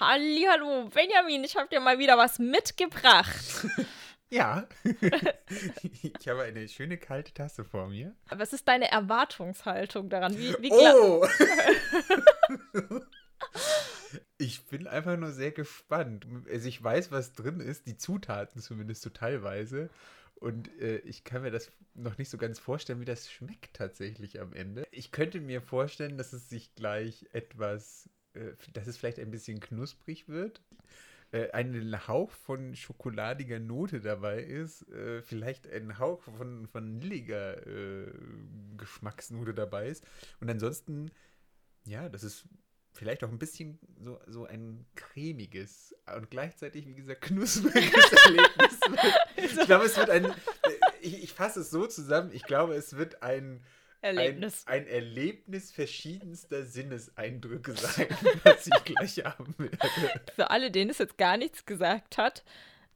Hallo, Benjamin, ich habe dir mal wieder was mitgebracht. Ja. ich habe eine schöne kalte Tasse vor mir. Was ist deine Erwartungshaltung daran? Wie, wie Oh! ich bin einfach nur sehr gespannt. Also ich weiß, was drin ist, die Zutaten zumindest so teilweise. Und äh, ich kann mir das noch nicht so ganz vorstellen, wie das schmeckt tatsächlich am Ende. Ich könnte mir vorstellen, dass es sich gleich etwas, dass es vielleicht ein bisschen knusprig wird. Äh, ein Hauch von schokoladiger Note dabei ist. Äh, vielleicht ein Hauch von vanilliger äh, Geschmacksnote dabei ist. Und ansonsten, ja, das ist vielleicht auch ein bisschen so, so ein cremiges und gleichzeitig, wie gesagt, knuspriges Erlebnis. Ich glaube, es wird ein, ich, ich fasse es so zusammen, ich glaube, es wird ein Erlebnis. Ein, ein Erlebnis verschiedenster Sinneseindrücke sein, was ich gleich haben werde. Für alle, denen es jetzt gar nichts gesagt hat,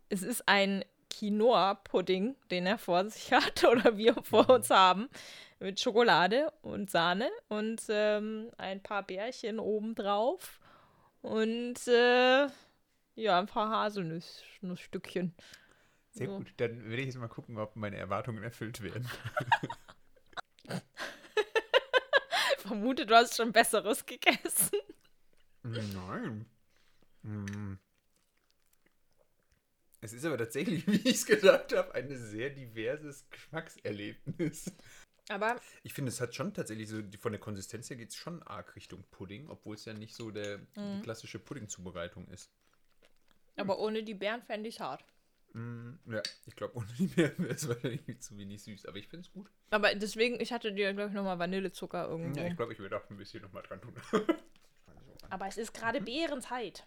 es ist ein Quinoa-Pudding, den er vor sich hat oder wir vor uns haben, mit Schokolade und Sahne und ähm, ein paar Bärchen obendrauf und äh, ja, ein paar Haselnussstückchen. Sehr So. gut, dann werde ich jetzt mal gucken, ob meine Erwartungen erfüllt werden. Ich vermute, du hast schon Besseres gegessen. Nein. Hm. Es ist aber tatsächlich, wie ich es gedacht habe, ein sehr diverses Geschmackserlebnis. Aber Ich finde, es hat schon tatsächlich so, die- von der Konsistenz her geht es schon arg Richtung Pudding, obwohl es ja nicht so der, die klassische Puddingzubereitung ist. Aber ohne die Beeren fände ich es hart. Mm, ja, ich glaube, ohne die Beeren wäre es wahrscheinlich zu wenig süß, aber ich finde es gut. Aber deswegen, ich hatte dir, glaube ich, nochmal Vanillezucker irgendwo. Ja, ich glaube, ich würde auch ein bisschen nochmal dran tun. Aber es ist gerade Beerenzeit.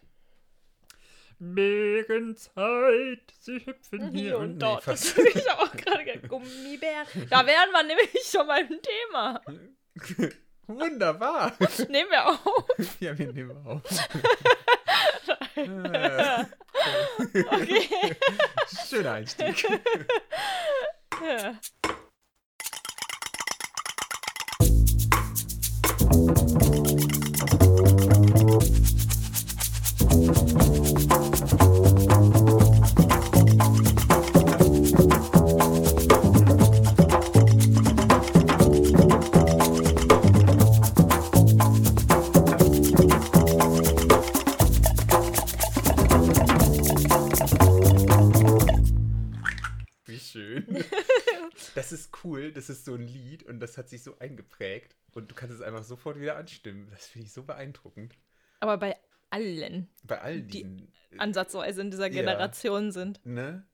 Beerenzeit, sie hüpfen Hier und dort. Nee, das ich auch gerade ge- Gummibär. Da wären wir nämlich schon beim Thema. Wunderbar. Nehmen wir auf. Ja, wir nehmen auf. Äh, Okay. Schöner Einstieg. Ja. Wie ist cool, das ist so ein Lied und das hat sich so eingeprägt und du kannst es einfach sofort wieder anstimmen. Das finde ich so beeindruckend. Aber bei allen, Bei all Die diesen. äh, ansatzweise in dieser Ja. Generation sind. Ne?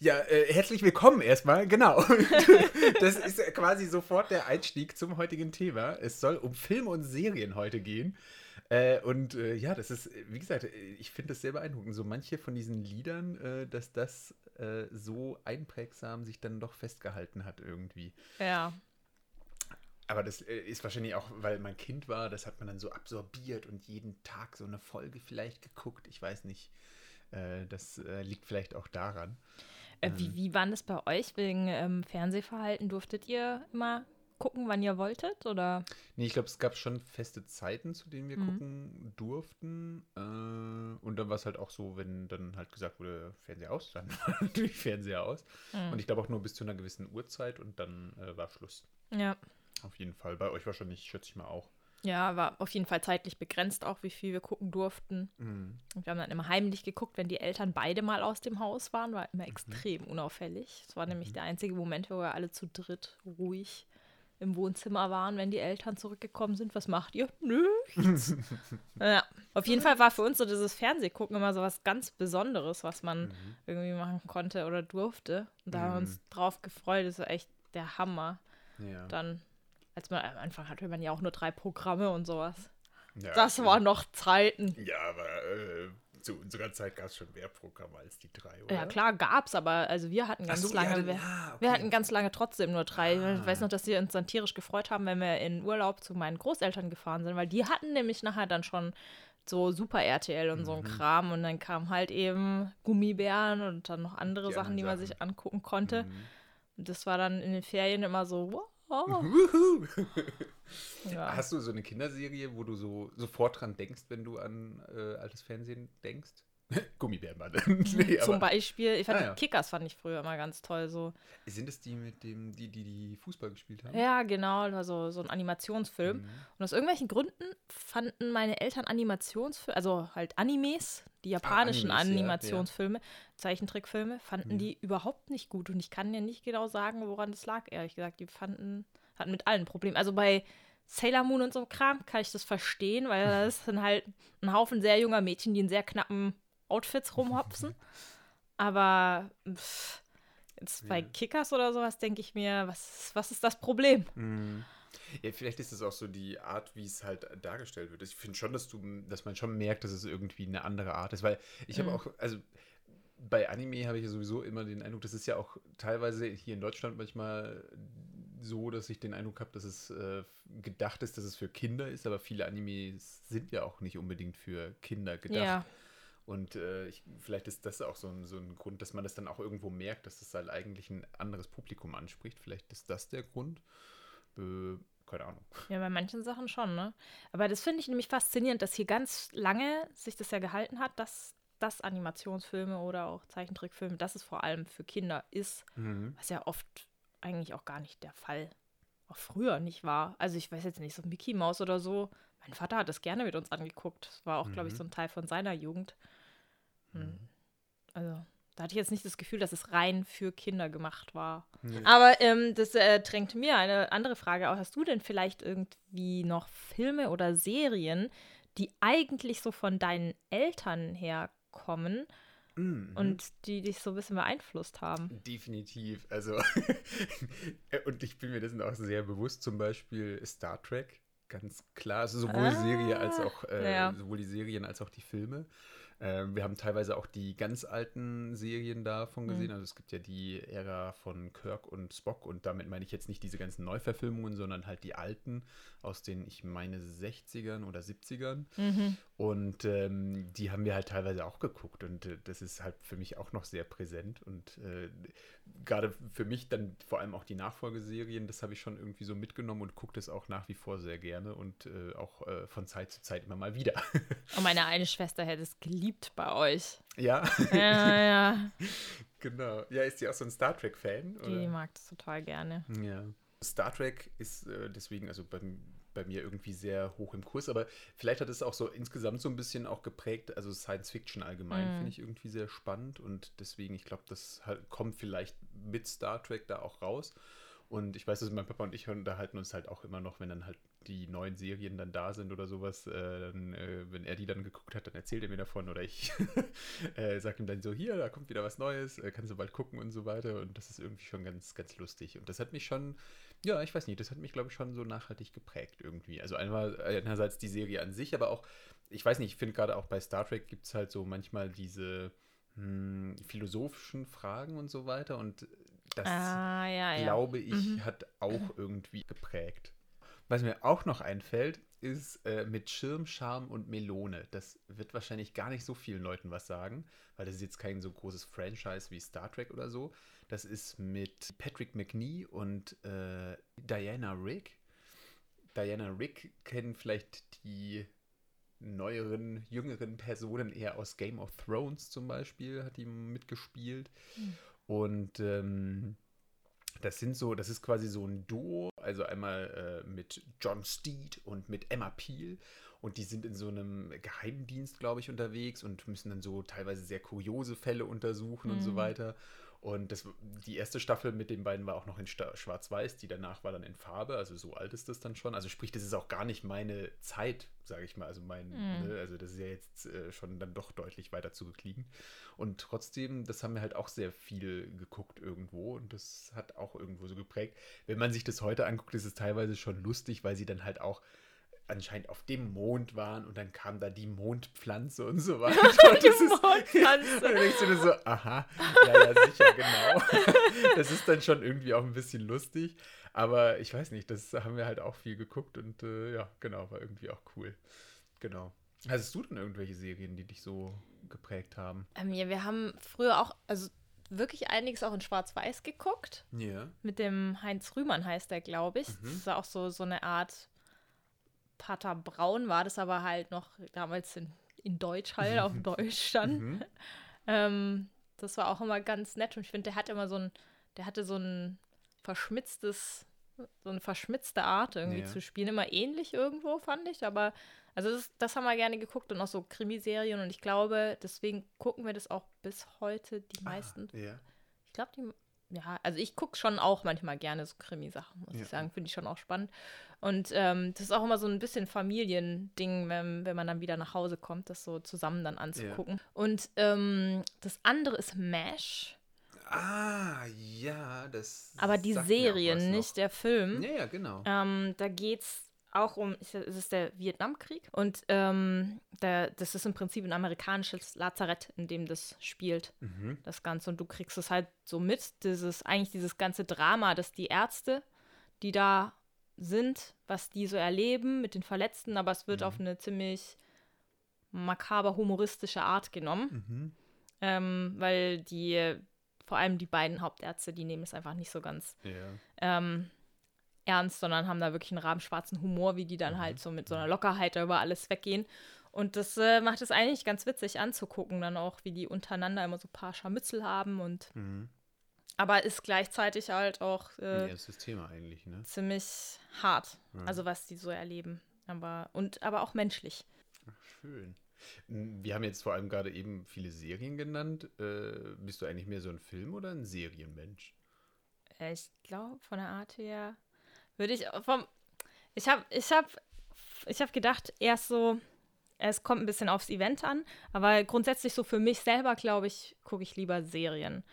Ja, äh, herzlich willkommen erstmal, genau. Das ist ja quasi sofort der Einstieg zum heutigen Thema. Es soll um Filme und Serien heute gehen. Äh, und äh, ja, das ist, äh, wie gesagt, äh, ich finde das sehr beeindruckend. So manche von diesen Liedern, äh, dass das äh, so einprägsam sich dann doch festgehalten hat irgendwie. Ja. Aber das ist wahrscheinlich auch, weil man Kind war, das hat man dann so absorbiert und jeden Tag so eine Folge vielleicht geguckt. Ich weiß nicht. Das liegt vielleicht auch daran. Wie, wie war das bei euch wegen ähm, Fernsehverhalten? Durftet ihr immer gucken, wann ihr wolltet? Oder? Nee, ich glaube, es gab schon feste Zeiten, zu denen wir Mhm. gucken durften. Äh, und dann war es halt auch so, wenn dann halt gesagt wurde, Fernseher aus, dann war natürlich Fernseher aus. Mhm. Und ich glaube auch nur bis zu einer gewissen Uhrzeit und dann äh, war Schluss. Ja. Auf jeden Fall. Bei euch wahrscheinlich, schätze ich mal auch. Ja, war auf jeden Fall zeitlich begrenzt, auch wie viel wir gucken durften. Mhm. Und wir haben dann immer heimlich geguckt, wenn die Eltern beide mal aus dem Haus waren, war immer extrem unauffällig. Es war nämlich der einzige Moment, wo wir alle zu dritt ruhig im Wohnzimmer waren, wenn die Eltern zurückgekommen sind. Was macht ihr? Nichts. ja, auf jeden Fall war für uns so dieses Fernsehgucken immer so was ganz Besonderes, was man irgendwie machen konnte oder durfte. Und da haben wir uns drauf gefreut. Das war echt der Hammer. Ja. Dann, als man am Anfang hatte man ja auch nur drei Programme und sowas. ja Das waren noch Zeiten. Ja, aber äh, zu unserer Zeit gab es schon mehr Programme als die drei, oder? Ja, klar, gab's, aber also wir hatten ganz so, lange, hattet- wir, ah, okay. wir hatten ganz lange trotzdem nur drei. Ah. Ich weiß noch, dass wir uns dann tierisch gefreut haben, wenn wir in Urlaub zu meinen Großeltern gefahren sind, weil die hatten nämlich nachher dann schon so Super RTL und Mhm. so ein Kram und dann kam halt eben Gummibären und dann noch andere Die Sachen, die man anderen sich angucken konnte. Mhm. Und das war dann in den Ferien immer so, Oh. Wuhu. Ja. Hast du so eine Kinderserie, wo du so sofort dran denkst, wenn du an äh, altes Fernsehen denkst? Gummibärenmann. nee, Zum aber Beispiel, ich fand Ah, ja. Kickers fand ich früher immer ganz toll. So. sind es die mit dem, die, die, die Fußball gespielt haben? Ja, genau, also so ein Animationsfilm. Mhm. Und aus irgendwelchen Gründen fanden meine Eltern Animationsfilme, also halt Animes, die japanischen Animes, ja, ja. Animationsfilme, Zeichentrickfilme, fanden Ja. die überhaupt nicht gut. Und ich kann dir nicht genau sagen, woran das lag, ehrlich gesagt. Die fanden, hatten mit allen Probleme. Also bei Sailor Moon und so Kram kann ich das verstehen, weil das sind halt ein Haufen sehr junger Mädchen, die in sehr knappen Outfits rumhopsen. Aber pff, jetzt bei. Kickers oder sowas denke ich mir, was, was ist das Problem? Mhm. Ja, vielleicht ist es auch so die Art, wie es halt dargestellt wird. Ich finde schon, dass du, dass man schon merkt, dass es irgendwie eine andere Art ist, weil ich habe Mhm. auch, also bei Anime habe ich ja sowieso immer den Eindruck, das ist ja auch teilweise hier in Deutschland manchmal so, dass ich den Eindruck habe, dass es äh, gedacht ist, dass es für Kinder ist, aber viele Animes sind ja auch nicht unbedingt für Kinder gedacht. Ja. Und äh, ich, vielleicht ist das auch so ein, so ein Grund, dass man das dann auch irgendwo merkt, dass das halt eigentlich ein anderes Publikum anspricht. Vielleicht ist das der Grund. Äh, keine Ahnung. Ja, bei manchen Sachen schon, ne? Aber das finde ich nämlich faszinierend, dass hier ganz lange sich das ja gehalten hat, dass das Animationsfilme oder auch Zeichentrickfilme, dass es vor allem für Kinder ist, was ja oft eigentlich auch gar nicht der Fall, auch früher nicht war. Also ich weiß jetzt nicht, so Mickey Mouse oder so. Mein Vater hat das gerne mit uns angeguckt. Das war auch, glaube ich, Mhm. so ein Teil von seiner Jugend. Hm. Also da hatte ich jetzt nicht das Gefühl, dass es rein für Kinder gemacht war. Nee. Aber ähm, das äh, drängt mir eine andere Frage auf. Hast du denn vielleicht irgendwie noch Filme oder Serien, die eigentlich so von deinen Eltern herkommen Mhm. und die dich so ein bisschen beeinflusst haben? Definitiv. Also, und ich bin mir dessen auch sehr bewusst, zum Beispiel Star Trek. Ganz klar, also sowohl Ah, Serie als auch äh, ja. sowohl die Serien als auch die Filme. Ähm, wir haben teilweise auch die ganz alten Serien davon gesehen. Mhm. Also es gibt ja die Ära von Kirk und Spock und damit meine ich jetzt nicht diese ganzen Neuverfilmungen, sondern halt die alten aus den, ich meine, 60ern oder 70ern. Mhm. Und ähm, die haben wir halt teilweise auch geguckt und äh, das ist halt für mich auch noch sehr präsent und äh, gerade für mich dann vor allem auch die Nachfolgeserien, das habe ich schon irgendwie so mitgenommen und gucke das auch nach wie vor sehr gerne und äh, auch äh, von Zeit zu Zeit immer mal wieder. Und meine eine Schwester hätte es geliebt bei euch. ja, Ja, ja. genau. Ja, ist die auch so ein Star Trek-Fan? Die mag das total gerne. Ja. Star Trek ist äh, deswegen, also bei, bei mir irgendwie sehr hoch im Kurs, aber vielleicht hat es auch so insgesamt so ein bisschen auch geprägt, also Science Fiction allgemein Mhm. finde ich irgendwie sehr spannend und deswegen, ich glaube, das halt, kommt vielleicht mit Star Trek da auch raus. Und ich weiß, dass mein Papa und ich unterhalten uns halt auch immer noch, wenn dann halt die neuen Serien dann da sind oder sowas, äh, dann, äh, wenn er die dann geguckt hat, dann erzählt er mir davon oder ich äh, sag ihm dann so, hier, da kommt wieder was Neues, äh, kannst du bald gucken und so weiter und das ist irgendwie schon ganz, ganz lustig und das hat mich schon, ja, ich weiß nicht, das hat mich, glaube ich, schon so nachhaltig geprägt irgendwie. Also einmal, einerseits die Serie an sich, aber auch, ich weiß nicht, ich finde gerade auch bei Star Trek gibt es halt so manchmal diese hm, philosophischen Fragen und so weiter und das ah, ja, ja. glaube ich, Mhm. hat auch irgendwie geprägt. Was mir auch noch einfällt, ist äh, mit Schirm, Charme und Melone. Das wird wahrscheinlich gar nicht so vielen Leuten was sagen, weil das ist jetzt kein so großes Franchise wie Star Trek oder so. Das ist mit Patrick McNee und äh, Diana Rick. Diana Rick kennen vielleicht die neueren, jüngeren Personen eher aus Game of Thrones zum Beispiel, hat die mitgespielt. Hm. Und ähm, das sind so, das ist quasi so ein Duo, also einmal äh, mit John Steed und mit Emma Peel. Und die sind in so einem Geheimdienst, glaube ich, unterwegs und müssen dann so teilweise sehr kuriose Fälle untersuchen und so Mhm. weiter. Und das, die erste Staffel mit den beiden war auch noch in Schwarz-Weiß, die danach war dann in Farbe, also so alt ist das dann schon. Also sprich, das ist auch gar nicht meine Zeit, sage ich mal. Also mein, Mhm. ne, also das ist ja jetzt äh, schon dann doch deutlich weiter zurückliegend. Und trotzdem, das haben wir halt auch sehr viel geguckt irgendwo und das hat auch irgendwo so geprägt. Wenn man sich das heute anguckt, ist es teilweise schon lustig, weil sie dann halt auch anscheinend auf dem Mond waren und dann kam da die Mondpflanze und so weiter. Und Die das ist- Mondpflanze. und dann denkst du dir so, aha, ja, ja, sicher, genau. Das ist dann schon irgendwie auch ein bisschen lustig. Aber ich weiß nicht, das haben wir halt auch viel geguckt und äh, ja, genau, war irgendwie auch cool. Genau. Hattest du denn irgendwelche Serien, die dich so geprägt haben? Ähm, ja, wir haben früher auch, also wirklich einiges auch in Schwarz-Weiß geguckt. Ja. Mit dem Heinz Rühmann heißt der, glaube ich. Mhm. Das ist auch so, so eine Art Pater Braun, war das aber halt noch damals in, in Deutsch halt, auf Deutsch stand. Mhm. Ähm, das war auch immer ganz nett und ich finde, der hat immer so ein, der hatte so ein verschmitztes, so eine verschmitzte Art irgendwie Ja. zu spielen. Immer ähnlich irgendwo, fand ich, aber also das, das haben wir gerne geguckt und auch so Krimiserien und ich glaube, deswegen gucken wir das auch bis heute die meisten. Ah, ja. Ich glaube, die, ja, also ich gucke schon auch manchmal gerne so Krimi-Sachen, muss Ja. ich sagen, finde ich schon auch spannend. Und ähm, das ist auch immer so ein bisschen Familiending, wenn, wenn man dann wieder nach Hause kommt, das so zusammen dann anzugucken. Und ähm, das andere ist MASH, Ah, ja, das. aber die Serie, nicht der Film. Ja, ja, genau. Ähm, da geht es auch um, es ist der Vietnamkrieg und ähm, der, das ist im Prinzip ein amerikanisches Lazarett, in dem das spielt, Mhm. das Ganze. Und du kriegst es halt so mit, dieses, eigentlich dieses ganze Drama, dass die Ärzte, die da sind, was die so erleben mit den Verletzten, aber es wird Mhm. auf eine ziemlich makaber humoristische Art genommen, Mhm. ähm, weil die, vor allem die beiden Hauptärzte, die nehmen es einfach nicht so ganz Ja. ähm, ernst, sondern haben da wirklich einen rabenschwarzen Humor, wie die dann halt so mit so einer Lockerheit da über alles weggehen. Und das äh, macht es eigentlich ganz witzig anzugucken, dann auch, wie die untereinander immer so ein paar Scharmützel haben und Mhm. aber ist gleichzeitig halt auch äh, erstes Thema eigentlich, ne? ziemlich hart, Ja. also was die so erleben. Aber und aber auch menschlich. Ach, schön. M, Wir haben jetzt vor allem gerade eben viele Serien genannt. Äh, bist du eigentlich mehr so ein Film- oder ein Serienmensch? Äh, Ich glaube, von der Art her würde ich vom. Ich habe ich hab, ich hab gedacht, erst so, es kommt ein bisschen aufs Event an, aber grundsätzlich so für mich selber, glaube ich, gucke ich lieber Serien.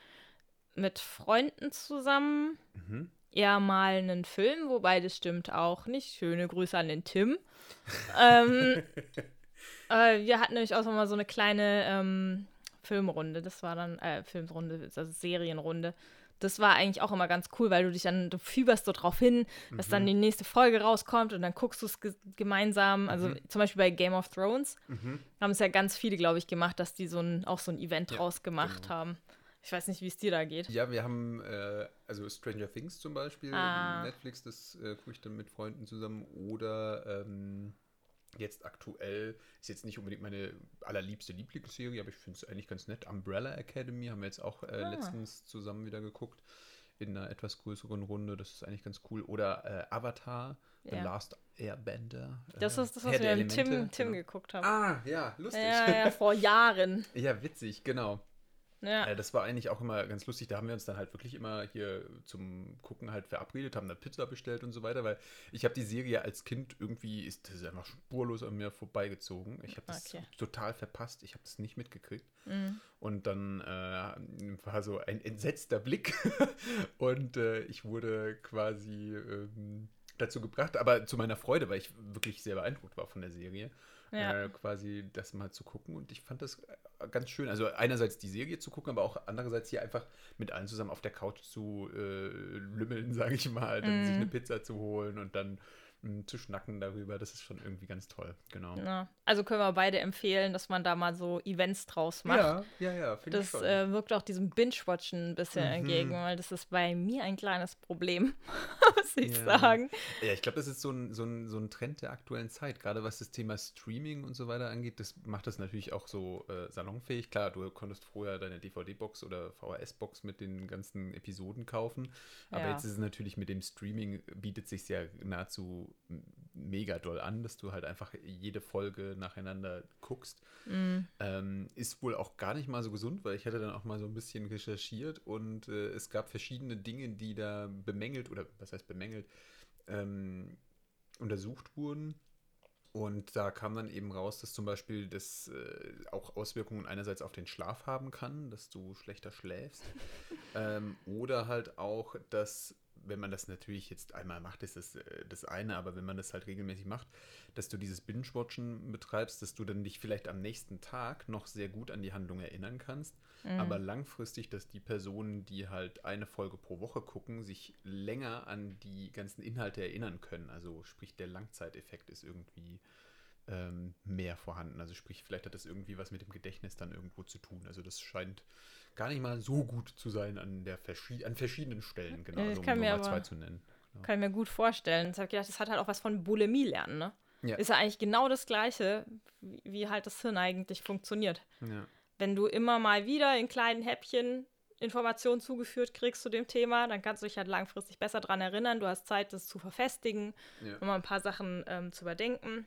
Mit Freunden zusammen, Mhm. eher mal einen Film, wobei das stimmt auch nicht. Schöne Grüße an den Tim. ähm, äh, wir hatten nämlich auch mal so eine kleine ähm, Filmrunde. Das war dann, äh, Filmrunde, also Serienrunde. Das war eigentlich auch immer ganz cool, weil du dich dann, du fieberst so drauf hin, dass dann die nächste Folge rauskommt und dann guckst du es ge gemeinsam. Also zum Beispiel bei Game of Thrones Mhm. haben es ja ganz viele, glaube ich, gemacht, dass die so ein, auch so ein Event Ja, draus gemacht genau. haben. Ich weiß nicht, wie es dir da geht. Ja, wir haben äh, also Stranger Things zum Beispiel, Ah. Netflix, das äh, gucke ich dann mit Freunden zusammen. Oder ähm, jetzt aktuell, ist jetzt nicht unbedingt meine allerliebste Lieblingsserie, aber ich finde es eigentlich ganz nett. Umbrella Academy haben wir jetzt auch äh, Ah. letztens zusammen wieder geguckt. In einer etwas größeren Runde, das ist eigentlich ganz cool. Oder äh, Avatar, The Ja. Last Airbender. Das äh, ist das, was Herr wir mit Tim, Tim genau. geguckt haben. Ah, ja, lustig. Ja, ja, vor Jahren. ja, witzig, genau. Ja. Äh, das war eigentlich auch immer ganz lustig. Da haben wir uns dann halt wirklich immer hier zum Gucken halt verabredet, haben dann Pizza bestellt und so weiter, weil ich habe die Serie als Kind irgendwie, ist das einfach spurlos an mir vorbeigezogen. Ich habe das Okay. total verpasst. Ich habe das nicht mitgekriegt. Mhm. Und dann äh, war so ein entsetzter Blick und äh, ich wurde quasi ähm, dazu gebracht, aber zu meiner Freude, weil ich wirklich sehr beeindruckt war von der Serie, Ja. äh, quasi das mal zu gucken und ich fand das äh, ganz schön. Also einerseits die Serie zu gucken, aber auch andererseits hier einfach mit allen zusammen auf der Couch zu äh, lümmeln, sage ich mal, dann sich Mhm. eine Pizza zu holen und dann zu schnacken darüber. Das ist schon irgendwie ganz toll, genau. Ja. Also können wir beide empfehlen, dass man da mal so Events draus macht. Ja, ja, ja, finde ich Das schon. äh, wirkt auch diesem Binge-Watchen ein bisschen Mhm. entgegen, weil das ist bei mir ein kleines Problem, muss ich Ja. sagen. Ja, ich glaube, das ist so ein, so, ein, so ein Trend der aktuellen Zeit. Gerade was das Thema Streaming und so weiter angeht, das macht das natürlich auch so äh, salonfähig. Klar, du konntest vorher deine DVD-Box oder VHS-Box mit den ganzen Episoden kaufen. Aber Ja. jetzt ist es natürlich mit dem Streaming, bietet sich ja nahezu mega doll an, dass du halt einfach jede Folge nacheinander guckst. Mhm. Ähm, ist wohl auch gar nicht mal so gesund, weil ich hatte dann auch mal so ein bisschen recherchiert und äh, es gab verschiedene Dinge, die da bemängelt oder was heißt bemängelt, ähm, untersucht wurden. Und da kam dann eben raus, dass zum Beispiel das äh, auch Auswirkungen einerseits auf den Schlaf haben kann, dass du schlechter schläfst. ähm, oder halt auch, dass, wenn man das natürlich jetzt einmal macht, ist das äh, das eine, aber wenn man das halt regelmäßig macht, dass du dieses Binge-Watchen betreibst, dass du dann dich vielleicht am nächsten Tag noch sehr gut an die Handlung erinnern kannst, Mhm. aber langfristig, dass die Personen, die halt eine Folge pro Woche gucken, sich länger an die ganzen Inhalte erinnern können. Also sprich, der Langzeiteffekt ist irgendwie ähm, mehr vorhanden. Also sprich, vielleicht hat das irgendwie was mit dem Gedächtnis dann irgendwo zu tun. Also das scheint gar nicht mal so gut zu sein an, der verschi an verschiedenen Stellen, genau, Ich also, um Nummer zwei aber- zu nennen. Ja. Kann ich mir gut vorstellen. Jetzt habe ich gedacht, das hat halt auch was von Bulimie lernen, ne? Ja. Ist ja eigentlich genau das Gleiche, wie, wie halt das Hirn eigentlich funktioniert. Ja. Wenn du immer mal wieder in kleinen Häppchen Informationen zugeführt kriegst zu dem Thema, dann kannst du dich halt langfristig besser dran erinnern. Du hast Zeit, das zu verfestigen, Ja. um mal ein paar Sachen ähm, zu überdenken.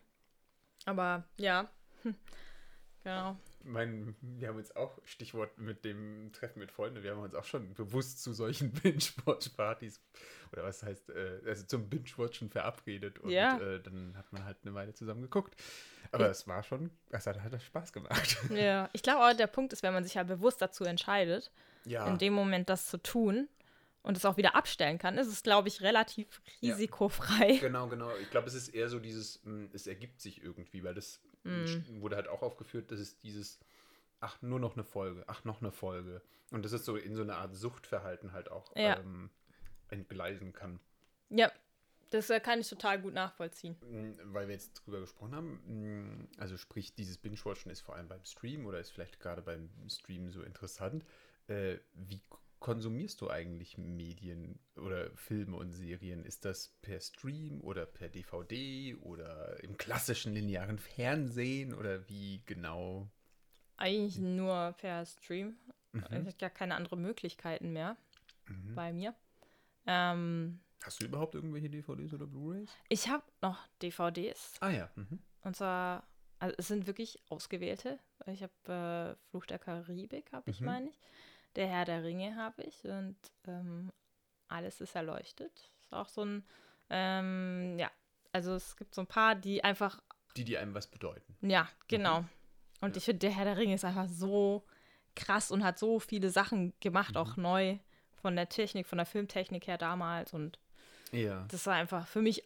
Aber ja, hm. genau. Mein, wir haben uns auch, Stichwort mit dem Treffen mit Freunden, wir haben uns auch schon bewusst zu solchen Binge-Watch-Partys oder was heißt, äh, also zum Binge-Watchen verabredet und Ja. äh, dann hat man halt eine Weile zusammen geguckt. Aber es war schon, es hat halt Spaß gemacht. Ja, ich glaube auch, der Punkt ist, wenn man sich ja bewusst dazu entscheidet, Ja, in dem Moment das zu tun und es auch wieder abstellen kann, ist es, glaube ich, relativ Ja. risikofrei. genau, genau. Ich glaube, es ist eher so dieses, mh, es ergibt sich irgendwie, weil das Mhm. wurde halt auch aufgeführt, dass es dieses, ach, nur noch eine Folge, ach, noch eine Folge. Und das ist so in so eine Art Suchtverhalten halt auch Ja. ähm, entgleisen kann. Ja, das äh, kann ich total gut nachvollziehen. Mm, Weil wir jetzt drüber gesprochen haben, mm, also sprich, dieses Binge-Watchen ist vor allem beim Stream oder ist vielleicht gerade beim Stream so interessant. Äh, wie konsumierst du eigentlich Medien oder Filme und Serien? Ist das per Stream oder per DVD oder im klassischen linearen Fernsehen oder wie genau? Eigentlich nur per Stream. Mhm. Es gibt gar keine anderen Möglichkeiten mehr Mhm. bei mir. Ähm, Hast du überhaupt irgendwelche DVDs oder Blu-rays? ich habe noch DVDs. Ah ja. Mhm. Und zwar, also es sind wirklich ausgewählte. Ich habe äh, Fluch der Karibik, habe ich, Mhm. meine ich. Der Herr der Ringe habe ich. Und ähm, alles ist erleuchtet. Ist auch so ein, ähm, ja, also es gibt so ein paar, die einfach, Die, die einem was bedeuten. ja, genau. Mhm. Und ich finde, der Herr der Ringe ist einfach so krass und hat so viele Sachen gemacht, Mhm. auch neu von der Technik, von der Filmtechnik her damals. Und Ja. das war einfach für mich,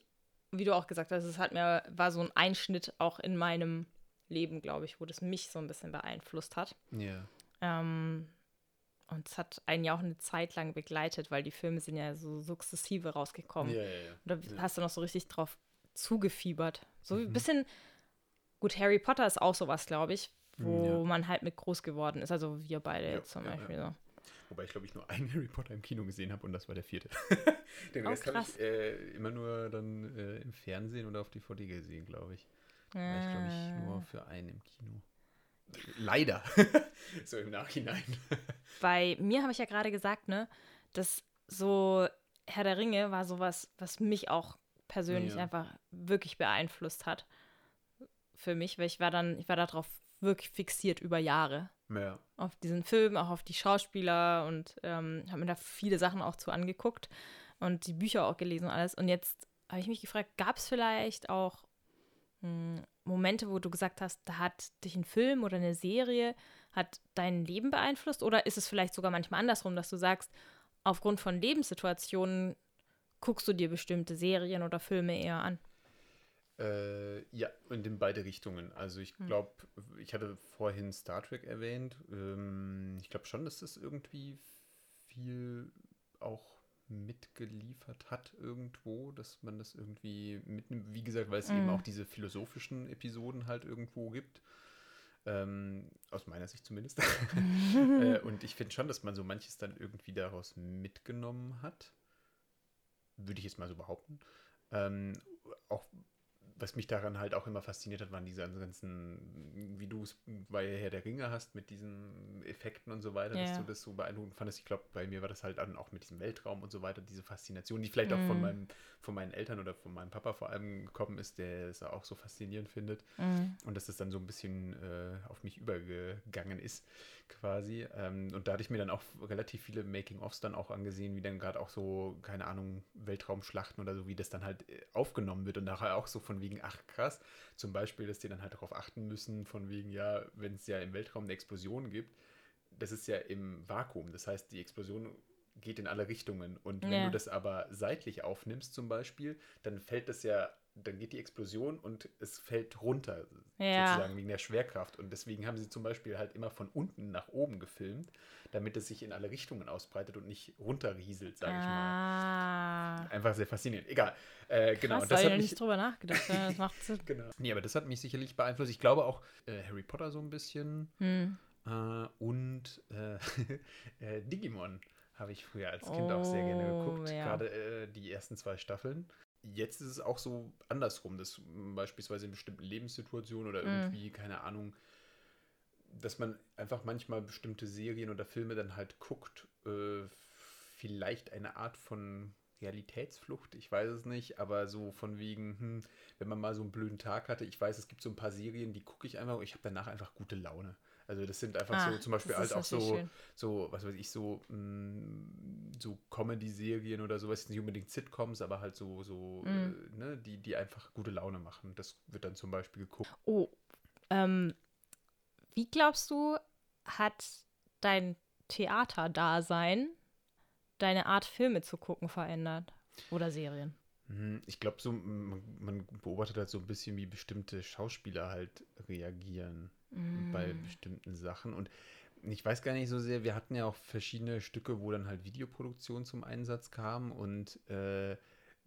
wie du auch gesagt hast, es hat mir, war so ein Einschnitt auch in meinem Leben, glaube ich, wo das mich so ein bisschen beeinflusst hat. Ja. Ähm, und es hat einen ja auch eine Zeit lang begleitet, weil die Filme sind ja so sukzessive rausgekommen. Ja, ja, ja. Und da hast du noch so richtig drauf zugefiebert. So ein Mhm. bisschen, gut, Harry Potter ist auch sowas, glaube ich, wo Ja. man halt mit groß geworden ist. Also wir beide jetzt zum Beispiel so. Wobei ich glaube ich nur einen Harry Potter im Kino gesehen habe und das war der vierte. Den Oh, Rest habe krass. ich äh, immer nur dann äh, im Fernsehen oder auf DVD gesehen, glaube ich. War ich glaube ich nur Äh, für einen im Kino. Leider. so im Nachhinein. Bei mir habe ich ja gerade gesagt, ne, dass so Herr der Ringe war sowas, was mich auch persönlich Ja. einfach wirklich beeinflusst hat. Für mich, weil ich war dann, ich war darauf wirklich fixiert über Jahre. Ja. Auf diesen Film, auch auf die Schauspieler und ähm, habe mir da viele Sachen auch zu angeguckt und die Bücher auch gelesen und alles. Und jetzt habe ich mich gefragt, gab es vielleicht auch Momente, wo du gesagt hast, da hat dich ein Film oder eine Serie, hat dein Leben beeinflusst? Oder ist es vielleicht sogar manchmal andersrum, dass du sagst, aufgrund von Lebenssituationen guckst du dir bestimmte Serien oder Filme eher an? Äh, ja, und in beide Richtungen. Also ich Hm. glaube, ich hatte vorhin Star Trek erwähnt. Ähm, ich glaube schon, dass das irgendwie viel auch mitgeliefert hat irgendwo, dass man das irgendwie mitnimmt. Wie gesagt, weil es eben Mhm. auch diese philosophischen Episoden halt irgendwo gibt. Ähm, aus meiner Sicht zumindest. äh, und ich finde schon, dass man so manches dann irgendwie daraus mitgenommen hat. Würde ich jetzt mal so behaupten. Ähm, auch was mich daran halt auch immer fasziniert hat, waren diese ganzen, wie du es bei Herr der Ringe hast, mit diesen Effekten und so weiter, dass Ja. du das so beeindruckend fandest. Ich glaube, bei mir war das halt dann auch mit diesem Weltraum und so weiter, diese Faszination, die vielleicht auch von, Mhm. meinem, von meinen Eltern oder von meinem Papa vor allem gekommen ist, der es auch so faszinierend findet. Mhm. Und dass das dann so ein bisschen äh, auf mich übergegangen ist, quasi. Ähm, und da hatte ich mir dann auch relativ viele Making-ofs dann auch angesehen, wie dann gerade auch so, keine Ahnung, Weltraumschlachten oder so, wie das dann halt äh, aufgenommen wird. Und nachher auch so von wegen, ach krass, zum Beispiel, dass die dann halt darauf achten müssen, von wegen, ja, wenn es ja im Weltraum eine Explosion gibt, das ist ja im Vakuum. Das heißt, die Explosion geht in alle Richtungen. Und wenn Ja. du das aber seitlich aufnimmst, zum Beispiel, dann fällt das ja dann geht die Explosion und es fällt runter, Ja. sozusagen wegen der Schwerkraft. Und deswegen haben sie zum Beispiel halt immer von unten nach oben gefilmt, damit es sich in alle Richtungen ausbreitet und nicht runterrieselt, sage ich mal. Ah. Einfach sehr faszinierend. Egal. Äh, genau. Krass, und da das hat mich, nicht drüber nachgedacht. Ja, das macht Sinn. genau. Nee, aber das hat mich sicherlich beeinflusst. Ich glaube auch äh, Harry Potter so ein bisschen Hm. äh, und äh, äh, Digimon habe ich früher als Kind auch sehr gerne Oh, geguckt. ja. Gerade äh, die ersten zwei Staffeln. Jetzt ist es auch so andersrum, dass beispielsweise in bestimmten Lebenssituationen oder Mhm. irgendwie, keine Ahnung, dass man einfach manchmal bestimmte Serien oder Filme dann halt guckt, äh, vielleicht eine Art von Realitätsflucht, ich weiß es nicht, aber so von wegen, hm, wenn man mal so einen blöden Tag hatte, ich weiß, es gibt so ein paar Serien, die gucke ich einfach und ich habe danach einfach gute Laune. Also das sind einfach Ah, so zum Beispiel halt auch so, schön. so, was weiß ich, so, mh, so Comedy-Serien oder sowas, nicht unbedingt Sitcoms, aber halt so, so, Mhm. äh, ne, die, die einfach gute Laune machen. Das wird dann zum Beispiel geguckt. Oh, ähm, wie glaubst du, hat dein Theaterdasein deine Art, Filme zu gucken, verändert? Oder Serien? Hm, Ich glaube, so, man, man beobachtet halt so ein bisschen, wie bestimmte Schauspieler halt reagieren bei Mm. bestimmten Sachen. Und ich weiß gar nicht so sehr, wir hatten ja auch verschiedene Stücke, wo dann halt Videoproduktion zum Einsatz kam und äh,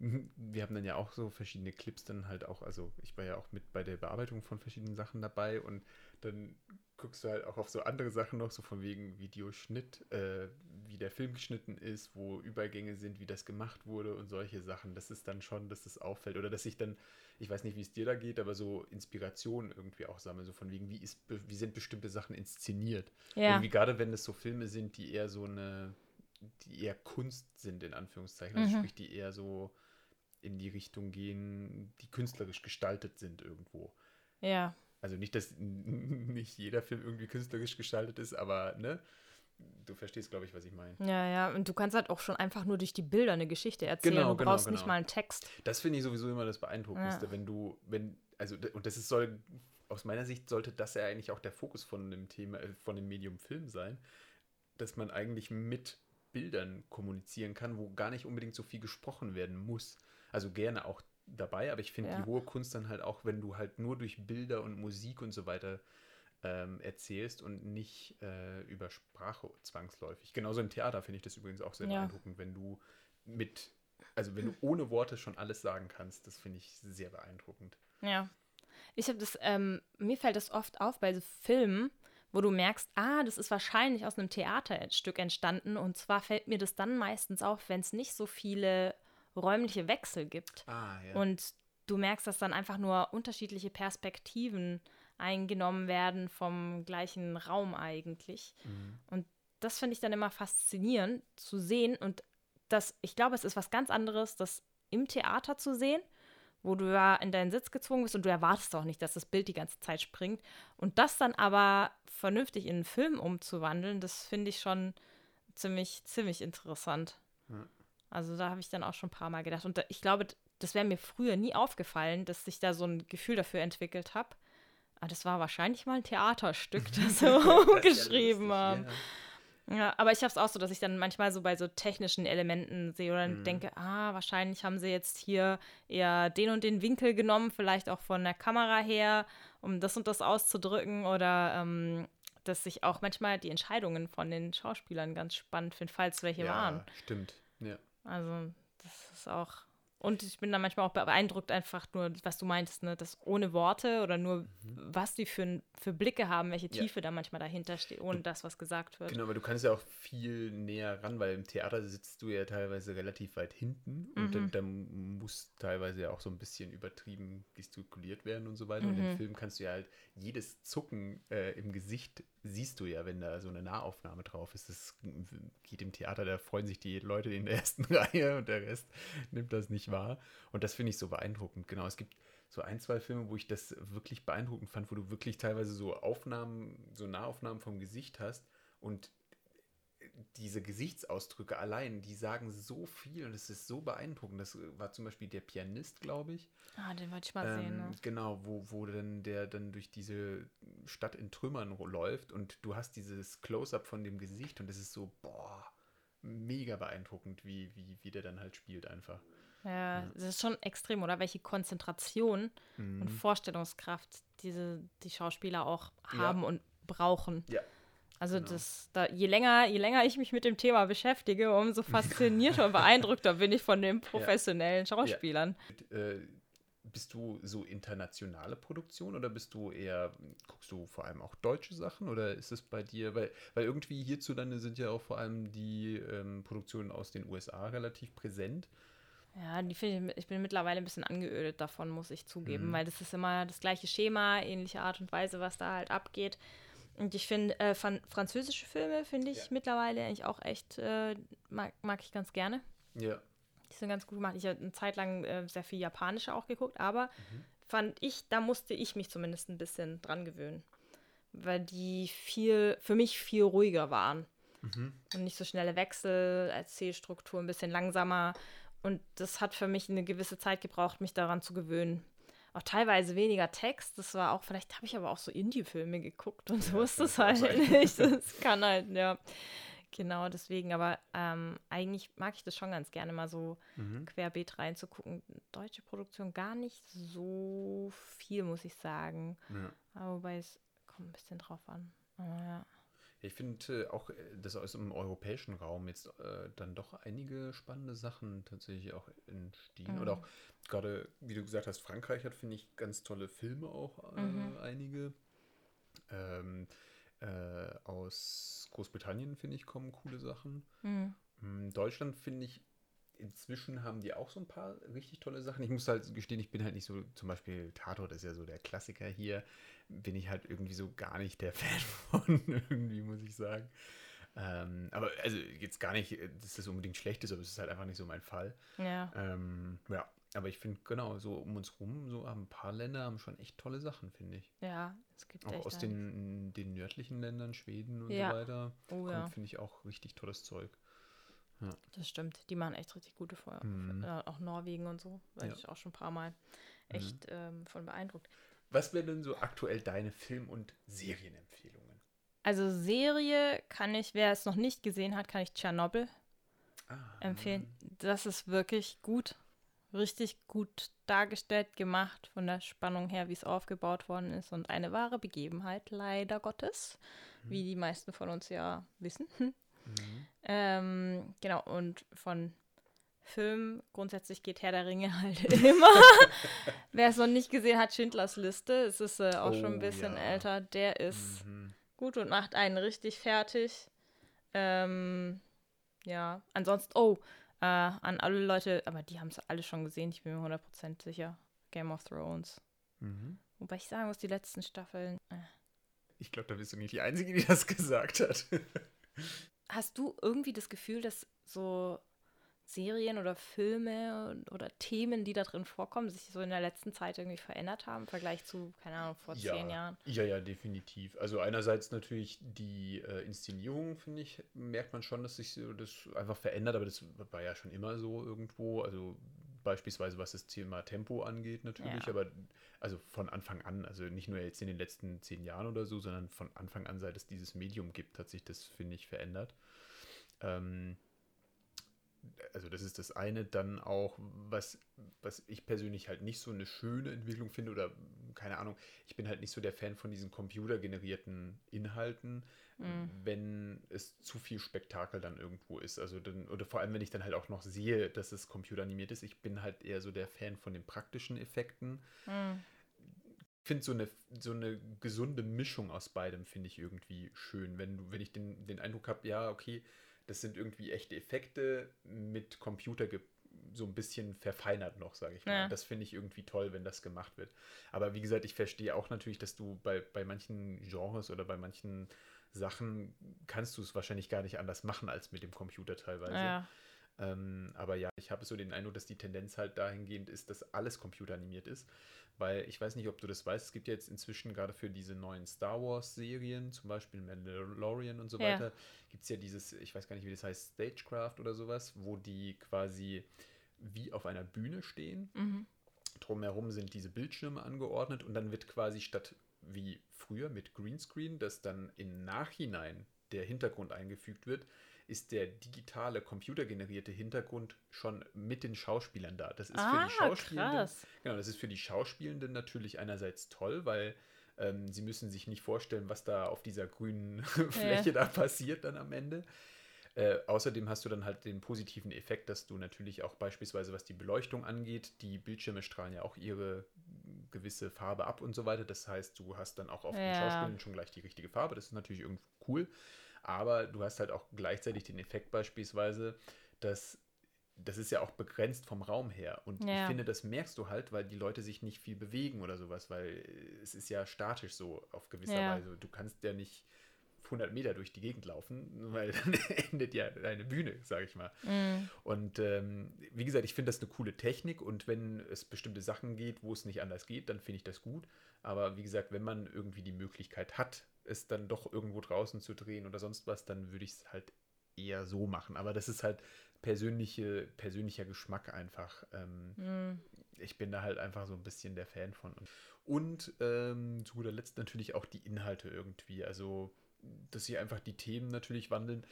wir haben dann ja auch so verschiedene Clips dann halt auch, also ich war ja auch mit bei der Bearbeitung von verschiedenen Sachen dabei und dann guckst du halt auch auf so andere Sachen noch, so von wegen Videoschnitt, äh, wie der Film geschnitten ist, wo Übergänge sind, wie das gemacht wurde und solche Sachen. Das ist dann schon, dass das auffällt. Oder dass ich dann, ich weiß nicht, wie es dir da geht, aber so Inspirationen irgendwie auch sammle, so von wegen, wie, ist, wie sind bestimmte Sachen inszeniert. Ja. Irgendwie gerade wenn es so Filme sind, die eher so eine, die eher Kunst sind, in Anführungszeichen, also Mhm. sprich, die eher so in die Richtung gehen, die künstlerisch gestaltet sind irgendwo. Ja. Also nicht, dass nicht jeder Film irgendwie künstlerisch gestaltet ist, aber ne, du verstehst, glaube ich, was ich meine. Ja, ja. Und du kannst halt auch schon einfach nur durch die Bilder eine Geschichte erzählen. Genau, du genau, brauchst nicht genau. mal einen Text. Das finde ich sowieso immer das Beeindruckendste, Ja. wenn du, wenn, also, und das ist, soll, aus meiner Sicht sollte das ja eigentlich auch der Fokus von dem Thema, äh, von dem Medium Film sein, dass man eigentlich mit Bildern kommunizieren kann, wo gar nicht unbedingt so viel gesprochen werden muss. Also gerne auch dabei, aber ich finde Ja. die hohe Kunst dann halt auch, wenn du halt nur durch Bilder und Musik und so weiter ähm, erzählst und nicht äh, über Sprache zwangsläufig. Genauso im Theater finde ich das übrigens auch sehr Ja. beeindruckend, wenn du mit, also wenn du ohne Worte schon alles sagen kannst, das finde ich sehr beeindruckend. Ja. Ich habe das, ähm, mir fällt das oft auf bei so Filmen, wo du merkst, ah, das ist wahrscheinlich aus einem Theaterstück entstanden. Und zwar fällt mir das dann meistens auf, wenn es nicht so viele räumliche Wechsel gibt. Ah, ja. Und du merkst, dass dann einfach nur unterschiedliche Perspektiven eingenommen werden vom gleichen Raum eigentlich. Mhm. Und das finde ich dann immer faszinierend zu sehen. Und das, ich glaube, es ist was ganz anderes, das im Theater zu sehen, wo du ja in deinen Sitz gezwungen bist und du erwartest auch nicht, dass das Bild die ganze Zeit springt. Und das dann aber vernünftig in einen Film umzuwandeln, das finde ich schon ziemlich, ziemlich interessant. Ja. Also da habe ich dann auch schon ein paar Mal gedacht. Und da, ich glaube, das wäre mir früher nie aufgefallen, dass ich da so ein Gefühl dafür entwickelt habe. Aber das war wahrscheinlich mal ein Theaterstück, das so ja geschrieben lustig, haben. ja. Ja, aber ich habe es auch so, dass ich dann manchmal so bei so technischen Elementen sehe oder Mhm. denke, ah, wahrscheinlich haben sie jetzt hier eher den und den Winkel genommen, vielleicht auch von der Kamera her, um das und das auszudrücken oder ähm, dass ich auch manchmal die Entscheidungen von den Schauspielern ganz spannend finde, falls welche ja, waren. stimmt. Ja. Also das ist auch. Und ich bin dann manchmal auch beeindruckt, einfach nur, was du meintest, ne, dass ohne Worte oder nur, was die für, für Blicke haben, welche Mhm. Ja. Tiefe da manchmal dahinter steht, ohne das, was gesagt wird. Genau, aber du kannst ja auch viel näher ran, weil im Theater sitzt du ja teilweise relativ weit hinten und Mhm. dann, dann muss teilweise ja auch so ein bisschen übertrieben gestikuliert werden und so weiter. Und Mhm. im Film kannst du ja halt jedes Zucken äh, im Gesicht siehst du ja, wenn da so eine Nahaufnahme drauf ist. Das geht im Theater, da freuen sich die Leute in der ersten Reihe und der Rest nimmt das nicht wahr. Und das finde ich so beeindruckend. Genau, es gibt so ein, zwei Filme, wo ich das wirklich beeindruckend fand, wo du wirklich teilweise so Aufnahmen, so Nahaufnahmen vom Gesicht hast und diese Gesichtsausdrücke allein, die sagen so viel und es ist so beeindruckend. Das war zum Beispiel der Pianist, glaube ich. Ah, den wollte ich mal sehen. Ähm, Ne? Genau, wo, wo dann der dann durch diese Stadt in Trümmern läuft und du hast dieses Close-up von dem Gesicht und es ist so, boah, mega beeindruckend, wie, wie, wie der dann halt spielt einfach. Ja, ja, das ist schon extrem, oder? Welche Konzentration mhm. und Vorstellungskraft diese, die Schauspieler auch haben ja. und brauchen. Ja. Also genau. das, da, je länger, je länger ich mich mit dem Thema beschäftige, umso faszinierter und beeindruckter bin ich von den professionellen Schauspielern. Ja. Äh, bist du so internationale Produktion oder bist du eher, guckst du vor allem auch deutsche Sachen oder ist es bei dir, weil, weil irgendwie hierzulande sind ja auch vor allem die ähm, Produktionen aus den USA relativ präsent. Ja, die ich, ich bin mittlerweile ein bisschen angeödet davon, muss ich zugeben, mhm. weil das ist immer das gleiche Schema, ähnliche Art und Weise, was da halt abgeht. Und ich finde, äh, französische Filme finde ich ja. mittlerweile eigentlich auch echt, äh, mag, mag ich ganz gerne. Ja. Die sind ganz gut gemacht. Ich habe eine Zeit lang äh, sehr viel japanische auch geguckt, aber mhm. fand ich, da musste ich mich zumindest ein bisschen dran gewöhnen. Weil die viel, für mich viel ruhiger waren. Mhm. Und nicht so schnelle Wechsel, Erzählstruktur ein bisschen langsamer. Und das hat für mich eine gewisse Zeit gebraucht, mich daran zu gewöhnen. Auch teilweise weniger Text. Das war auch, vielleicht habe ich aber auch so Indie-Filme geguckt und so ja, ist das halt nicht. Das kann halt, ja. Genau, deswegen, aber ähm, eigentlich mag ich das schon ganz gerne, mal so mhm. querbeet reinzugucken. Deutsche Produktion gar nicht so viel, muss ich sagen. Ja. wobei es kommt ein bisschen drauf an. Aber ja. Ich finde äh, auch, dass aus dem europäischen Raum jetzt äh, dann doch einige spannende Sachen tatsächlich auch entstehen. Mhm. Oder auch gerade, wie du gesagt hast, Frankreich hat, finde ich, ganz tolle Filme auch, äh, mhm. einige. Ähm, äh, aus Großbritannien, finde ich, kommen coole Sachen. Mhm. Mm, Deutschland, finde ich, inzwischen haben die auch so ein paar richtig tolle Sachen. Ich muss halt gestehen, ich bin halt nicht so, zum Beispiel Tatort ist ja so der Klassiker hier bin ich halt irgendwie so gar nicht der Fan von, irgendwie, muss ich sagen. Ähm, aber also jetzt gar nicht, dass das unbedingt schlecht ist, aber es ist halt einfach nicht so mein Fall. Ja. Ähm, ja, aber ich finde, genau, so um uns rum, so ein paar Länder haben schon echt tolle Sachen, finde ich. Ja, es gibt Auch aus den, den nördlichen Ländern, Schweden und ja. so weiter, oh, ja. finde ich auch richtig tolles Zeug. Ja. Das stimmt, die machen echt richtig gute Feuer. Mhm. Auch Norwegen und so, war ja. ich auch schon ein paar Mal mhm. echt mhm. ähm, von beeindruckt. Was wären denn so aktuell deine Film- und Serienempfehlungen? Also Serie kann ich, wer es noch nicht gesehen hat, kann ich Tschernobyl ah. empfehlen. Das ist wirklich gut, richtig gut dargestellt, gemacht von der Spannung her, wie es aufgebaut worden ist und eine wahre Begebenheit, leider Gottes, mhm. wie die meisten von uns ja wissen. Mhm. Ähm, genau, und von Film. Grundsätzlich geht Herr der Ringe halt immer. Wer es noch nicht gesehen hat, Schindlers Liste, es ist äh, auch oh, schon ein oh, bisschen ja. älter, der ist mhm. gut und macht einen richtig fertig. Ähm, ja, ansonsten, oh, äh, an alle Leute, aber die haben es alle schon gesehen, ich bin mir 100% sicher. Game of Thrones. Mhm. Wobei ich sagen muss, die letzten Staffeln. Äh. Ich glaube, da bist du nicht die Einzige, die das gesagt hat. Hast du irgendwie das Gefühl, dass so Serien oder Filme oder Themen, die da drin vorkommen, sich so in der letzten Zeit irgendwie verändert haben im Vergleich zu, keine Ahnung, vor ja, zehn Jahren? Ja, ja, definitiv. Also einerseits natürlich die äh, Inszenierung, finde ich, merkt man schon, dass sich das einfach verändert, aber das war ja schon immer so irgendwo. Also beispielsweise was das Thema Tempo angeht natürlich, ja. aber also von Anfang an, also nicht nur jetzt in den letzten zehn Jahren oder so, sondern von Anfang an, seit es dieses Medium gibt, hat sich das, finde ich, verändert. Ähm, also das ist das eine, dann auch, was, was ich persönlich halt nicht so eine schöne Entwicklung finde oder keine Ahnung, ich bin halt nicht so der Fan von diesen computergenerierten Inhalten, mhm. wenn es zu viel Spektakel dann irgendwo ist. Also dann, oder vor allem, wenn ich dann halt auch noch sehe, dass es computeranimiert ist. Ich bin halt eher so der Fan von den praktischen Effekten. Mhm. Ich finde so eine, so eine gesunde Mischung aus beidem finde ich irgendwie schön. Wenn wenn ich den, den Eindruck habe, ja, okay, das sind irgendwie echte Effekte mit Computer so ein bisschen verfeinert noch, sage ich mal. Ja. Das finde ich irgendwie toll, wenn das gemacht wird. Aber wie gesagt, ich verstehe auch natürlich, dass du bei, bei manchen Genres oder bei manchen Sachen kannst du es wahrscheinlich gar nicht anders machen als mit dem Computer teilweise. Ja. Ähm, aber ja, ich habe so den Eindruck, dass die Tendenz halt dahingehend ist, dass alles computeranimiert ist. Weil ich weiß nicht, ob du das weißt, es gibt ja jetzt inzwischen gerade für diese neuen Star Wars-Serien, zum Beispiel Mandalorian und so ja. weiter, gibt es ja dieses, ich weiß gar nicht, wie das heißt, Stagecraft oder sowas, wo die quasi wie auf einer Bühne stehen. Mhm. Drumherum sind diese Bildschirme angeordnet und dann wird quasi statt wie früher mit Greenscreen, dass dann im Nachhinein der Hintergrund eingefügt wird, ist der digitale, computergenerierte Hintergrund schon mit den Schauspielern da. Das ist Ah, für die Schauspielenden. krass. Genau, das ist für die Schauspielenden natürlich einerseits toll, weil ähm, sie müssen sich nicht vorstellen, was da auf dieser grünen Fläche da passiert dann am Ende. Äh, außerdem hast du dann halt den positiven Effekt, dass du natürlich auch beispielsweise, was die Beleuchtung angeht, die Bildschirme strahlen ja auch ihre gewisse Farbe ab und so weiter. Das heißt, du hast dann auch auf den Ja. Schauspielern schon gleich die richtige Farbe. Das ist natürlich irgendwie cool. Aber du hast halt auch gleichzeitig den Effekt beispielsweise, dass das ist ja auch begrenzt vom Raum her. Und ich Ja. finde, das merkst du halt, weil die Leute sich nicht viel bewegen oder sowas, weil es ist ja statisch so auf gewisser Ja. Weise. Du kannst ja nicht 100 Meter durch die Gegend laufen, weil dann endet ja deine Bühne, sage ich mal. Mm. Und ähm, wie gesagt, ich finde das eine coole Technik und wenn es bestimmte Sachen geht, wo es nicht anders geht, dann finde ich das gut. Aber wie gesagt, wenn man irgendwie die Möglichkeit hat, es dann doch irgendwo draußen zu drehen oder sonst was, dann würde ich es halt eher so machen. Aber das ist halt persönliche, persönlicher Geschmack einfach. Ähm, Mm. ich bin da halt einfach so ein bisschen der Fan von. Und ähm, zu guter Letzt natürlich auch die Inhalte irgendwie. Also, dass sich einfach die Themen natürlich wandeln.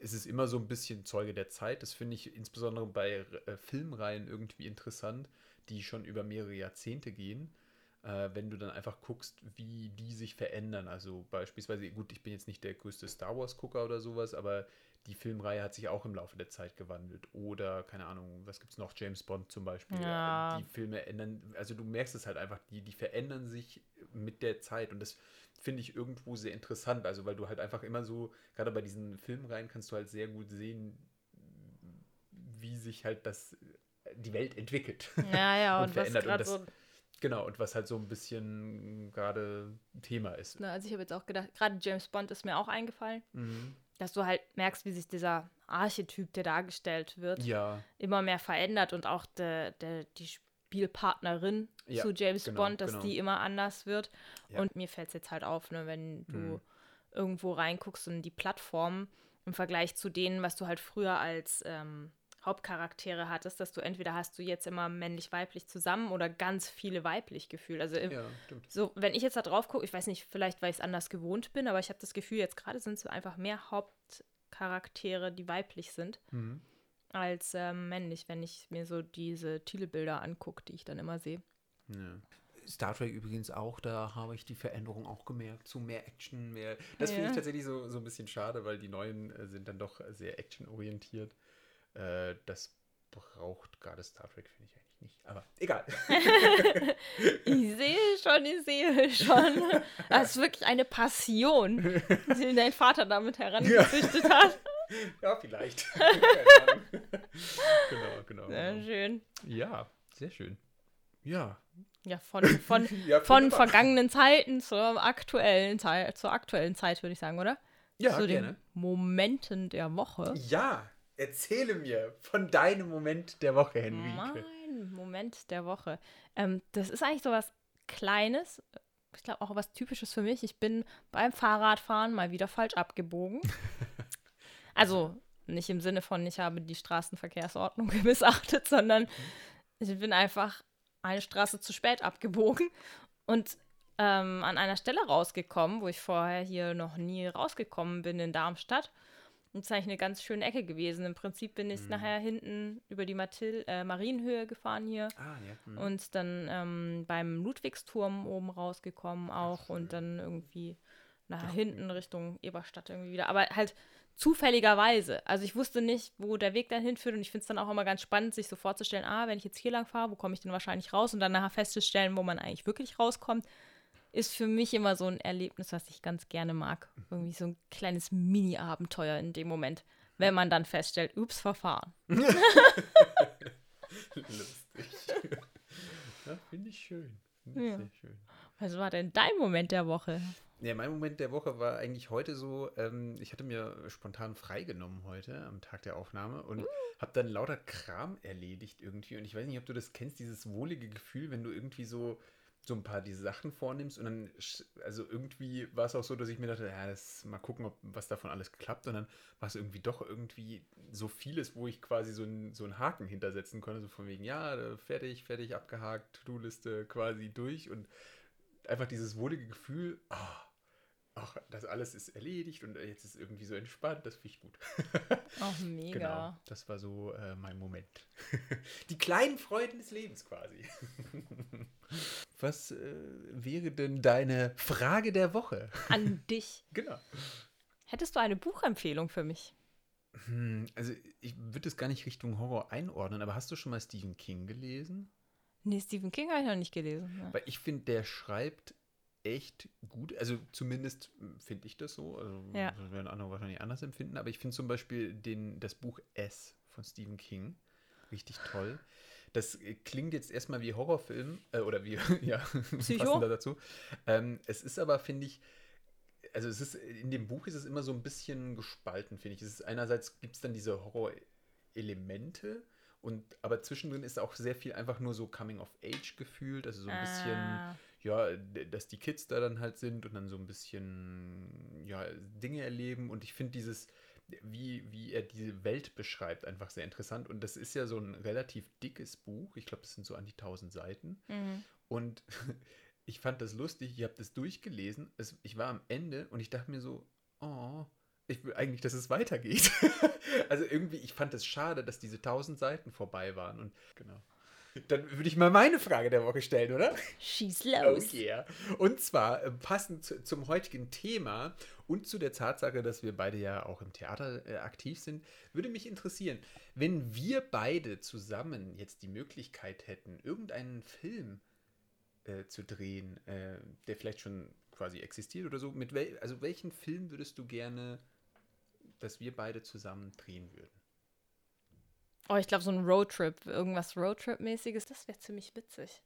Es ist immer so ein bisschen Zeuge der Zeit. Das finde ich insbesondere bei äh, Filmreihen irgendwie interessant, die schon über mehrere Jahrzehnte gehen. Äh, wenn du dann einfach guckst, wie die sich verändern. Also beispielsweise, gut, ich bin jetzt nicht der größte Star Wars-Gucker oder sowas, aber die Filmreihe hat sich auch im Laufe der Zeit gewandelt. Oder, keine Ahnung, was gibt es noch? James Bond zum Beispiel. Ja. Die Filme ändern, also du merkst es halt einfach, die, die verändern sich mit der Zeit. Und das finde ich irgendwo sehr interessant. Also, weil du halt einfach immer so, gerade bei diesen Filmreihen kannst du halt sehr gut sehen, wie sich halt das, die Welt entwickelt. Ja, ja, Und und, was verändert. Und gerade das- so. Genau, und was halt so ein bisschen gerade Thema ist. Ne, also ich habe jetzt auch gedacht, gerade James Bond ist mir auch eingefallen, Mhm. Dass du halt merkst, wie sich dieser Archetyp, der dargestellt wird, Ja, immer mehr verändert und auch der, der, die Spielpartnerin Ja, zu James genau, Bond, dass genau. die immer anders wird. Ja. Und mir fällt es jetzt halt auf, ne, wenn du Mhm. irgendwo reinguckst und die Plattformen im Vergleich zu denen, was du halt früher als ähm, Hauptcharaktere hattest, dass du entweder hast du jetzt immer männlich-weiblich zusammen oder ganz viele weiblich gefühlt. Also ja, so, wenn ich jetzt da drauf gucke, ich weiß nicht, vielleicht weil ich es anders gewohnt bin, aber ich habe das Gefühl, jetzt gerade sind es einfach mehr Hauptcharaktere, die weiblich sind, Mhm. als ähm, männlich, wenn ich mir so diese Titelbilder angucke, die ich dann immer sehe. Ja. Star Trek übrigens auch, da habe ich die Veränderung auch gemerkt, zu mehr Action, mehr. Das finde Ja. ich tatsächlich so, so ein bisschen schade, weil die neuen äh, sind dann doch sehr actionorientiert. Äh, das braucht gerade Star Trek, finde ich eigentlich nicht. Aber egal. Ich sehe schon, ich sehe schon. Das ist wirklich eine Passion, die dein Vater damit herangezüchtet hat. ja, vielleicht. Genau, genau. Sehr genau. schön. Ja, sehr schön. Ja. Ja, von, von, ja von vergangenen Zeiten zur aktuellen Zeit, zur aktuellen Zeit, würde ich sagen, oder? Ja, Zu gerne. den Momenten der Woche. Ja, erzähle mir von deinem Moment der Woche, Henrike. Mein Moment der Woche. Ähm, das ist eigentlich so was Kleines. Ich glaube auch was Typisches für mich. Ich bin beim Fahrradfahren mal wieder falsch abgebogen. also nicht im Sinne von, ich habe die Straßenverkehrsordnung missachtet, sondern ich bin einfach eine Straße zu spät abgebogen und ähm, an einer Stelle rausgekommen, wo ich vorher hier noch nie rausgekommen bin in Darmstadt. Und das ist eigentlich eine ganz schöne Ecke gewesen. Im Prinzip bin ich Mhm. nachher hinten über die Mathil äh, Marienhöhe gefahren hier Ah, ja. hm. und dann ähm, beim Ludwigsturm oben rausgekommen auch schön. und dann irgendwie nach Ach, hinten Richtung Eberstadt irgendwie wieder. Aber halt zufälligerweise. Also ich wusste nicht, wo der Weg dann hinführt und ich finde es dann auch immer ganz spannend, sich so vorzustellen, ah, wenn ich jetzt hier lang fahre, wo komme ich denn wahrscheinlich raus und dann nachher festzustellen, wo man eigentlich wirklich rauskommt, ist für mich immer so ein Erlebnis, was ich ganz gerne mag. Irgendwie so ein kleines Mini-Abenteuer in dem Moment, wenn man dann feststellt, ups, verfahren. Lustig. ja, finde ich schön. Finde ich Ja. sehr schön. Was war denn dein Moment der Woche? Ja, mein Moment der Woche war eigentlich heute so, ähm, ich hatte mir spontan freigenommen heute am Tag der Aufnahme und habe dann lauter Kram erledigt irgendwie. Und ich weiß nicht, ob du das kennst, dieses wohlige Gefühl, wenn du irgendwie so, so ein paar diese Sachen vornimmst und dann, also irgendwie war es auch so, dass ich mir dachte, ja, das mal gucken, ob was davon alles klappt. Und dann war es irgendwie doch irgendwie so vieles, wo ich quasi so, ein, so einen Haken hintersetzen konnte, so von wegen, ja, äh, fertig, fertig, abgehakt, To-Do-Liste quasi durch und einfach dieses wohlige Gefühl, ah, ach, das alles ist erledigt und jetzt ist irgendwie so entspannt, das finde ich gut. Ach, mega. Genau, das war so äh, mein Moment. Die kleinen Freuden des Lebens quasi. Was äh, wäre denn deine Frage der Woche? An dich. Genau. Hättest du eine Buchempfehlung für mich? Hm, also ich würde es gar nicht Richtung Horror einordnen, aber hast du schon mal Stephen King gelesen? Nee, Stephen King habe ich noch nicht gelesen. Ja. Weil ich finde, der schreibt echt gut. Also zumindest finde ich das so. Also Ja. das werden andere wahrscheinlich anders empfinden. Aber ich finde zum Beispiel den, das Buch S von Stephen King richtig toll. Das klingt jetzt erstmal wie Horrorfilm äh, oder wie, ja, passender dazu. Ähm, es ist aber, finde ich, also es ist, in dem Buch ist es immer so ein bisschen gespalten, finde ich. Es ist einerseits gibt es dann diese Horror-Elemente und aber zwischendrin ist auch sehr viel einfach nur so Coming of Age gefühlt, also so ein bisschen Ah, ja, dass die Kids da dann halt sind und dann so ein bisschen, ja, Dinge erleben. Und ich finde dieses, wie, wie er diese Welt beschreibt, einfach sehr interessant. Und das ist ja so ein relativ dickes Buch. Ich glaube, das sind so an die 1000 Seiten. mhm. Und ich fand das lustig. Ich habe das durchgelesen. Es, ich war am Ende und ich dachte mir so, oh, ich will eigentlich, dass es weitergeht. also irgendwie, ich fand es schade, dass diese 1000 Seiten vorbei waren. Und genau. Dann würde ich mal meine Frage der Woche stellen, oder? Schieß Oh los. yeah. Und zwar äh, passend zu, zum heutigen Thema und zu der Tatsache, dass wir beide ja auch im Theater äh, aktiv sind, würde mich interessieren, wenn wir beide zusammen jetzt die Möglichkeit hätten, irgendeinen Film äh, zu drehen, äh, der vielleicht schon quasi existiert oder so, mit wel also welchen Film würdest du gerne, dass wir beide zusammen drehen würden? Oh, ich glaube, so ein Roadtrip, irgendwas Roadtrip-mäßiges, das wäre ziemlich witzig.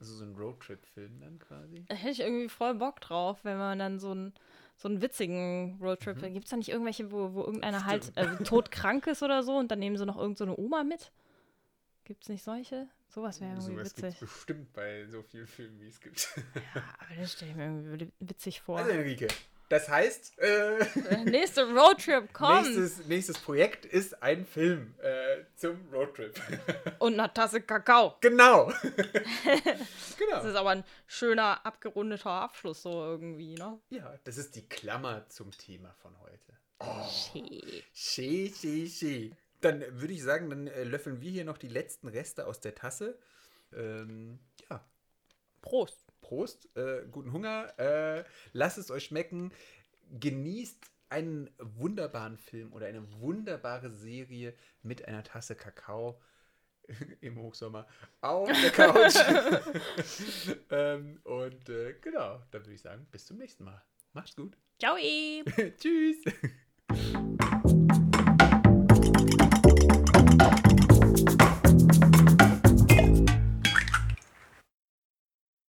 Also so ein Roadtrip-Film dann quasi? Da hätte ich irgendwie voll Bock drauf, wenn man dann so einen so einen witzigen Roadtrip. Mhm. Gibt es da nicht irgendwelche, wo, wo irgendeiner Stimmt. halt äh, todkrank ist oder so und dann nehmen sie noch irgend so Oma mit? Gibt es nicht solche? Sowas wäre irgendwie Sowas witzig. es bestimmt bei so vielen Filmen, wie es gibt. Ja, aber das stelle ich mir irgendwie witzig vor. Also Enrique, das heißt, äh, Nächste Roadtrip, komm! nächstes, nächstes Projekt ist ein Film äh, zum Roadtrip. Und eine Tasse Kakao. genau. Das genau. ist aber ein schöner, abgerundeter Abschluss so irgendwie, ne? Ja, das ist die Klammer zum Thema von heute. Schee. Schee, schee, schee. Dann würde ich sagen, dann äh, löffeln wir hier noch die letzten Reste aus der Tasse. Ähm, ja, Prost. Prost, äh, guten Hunger, äh, lasst es euch schmecken, genießt einen wunderbaren Film oder eine wunderbare Serie mit einer Tasse Kakao im Hochsommer auf der Couch. ähm, und äh, genau, dann würde ich sagen, bis zum nächsten Mal. Macht's gut. Ciao. Tschüss.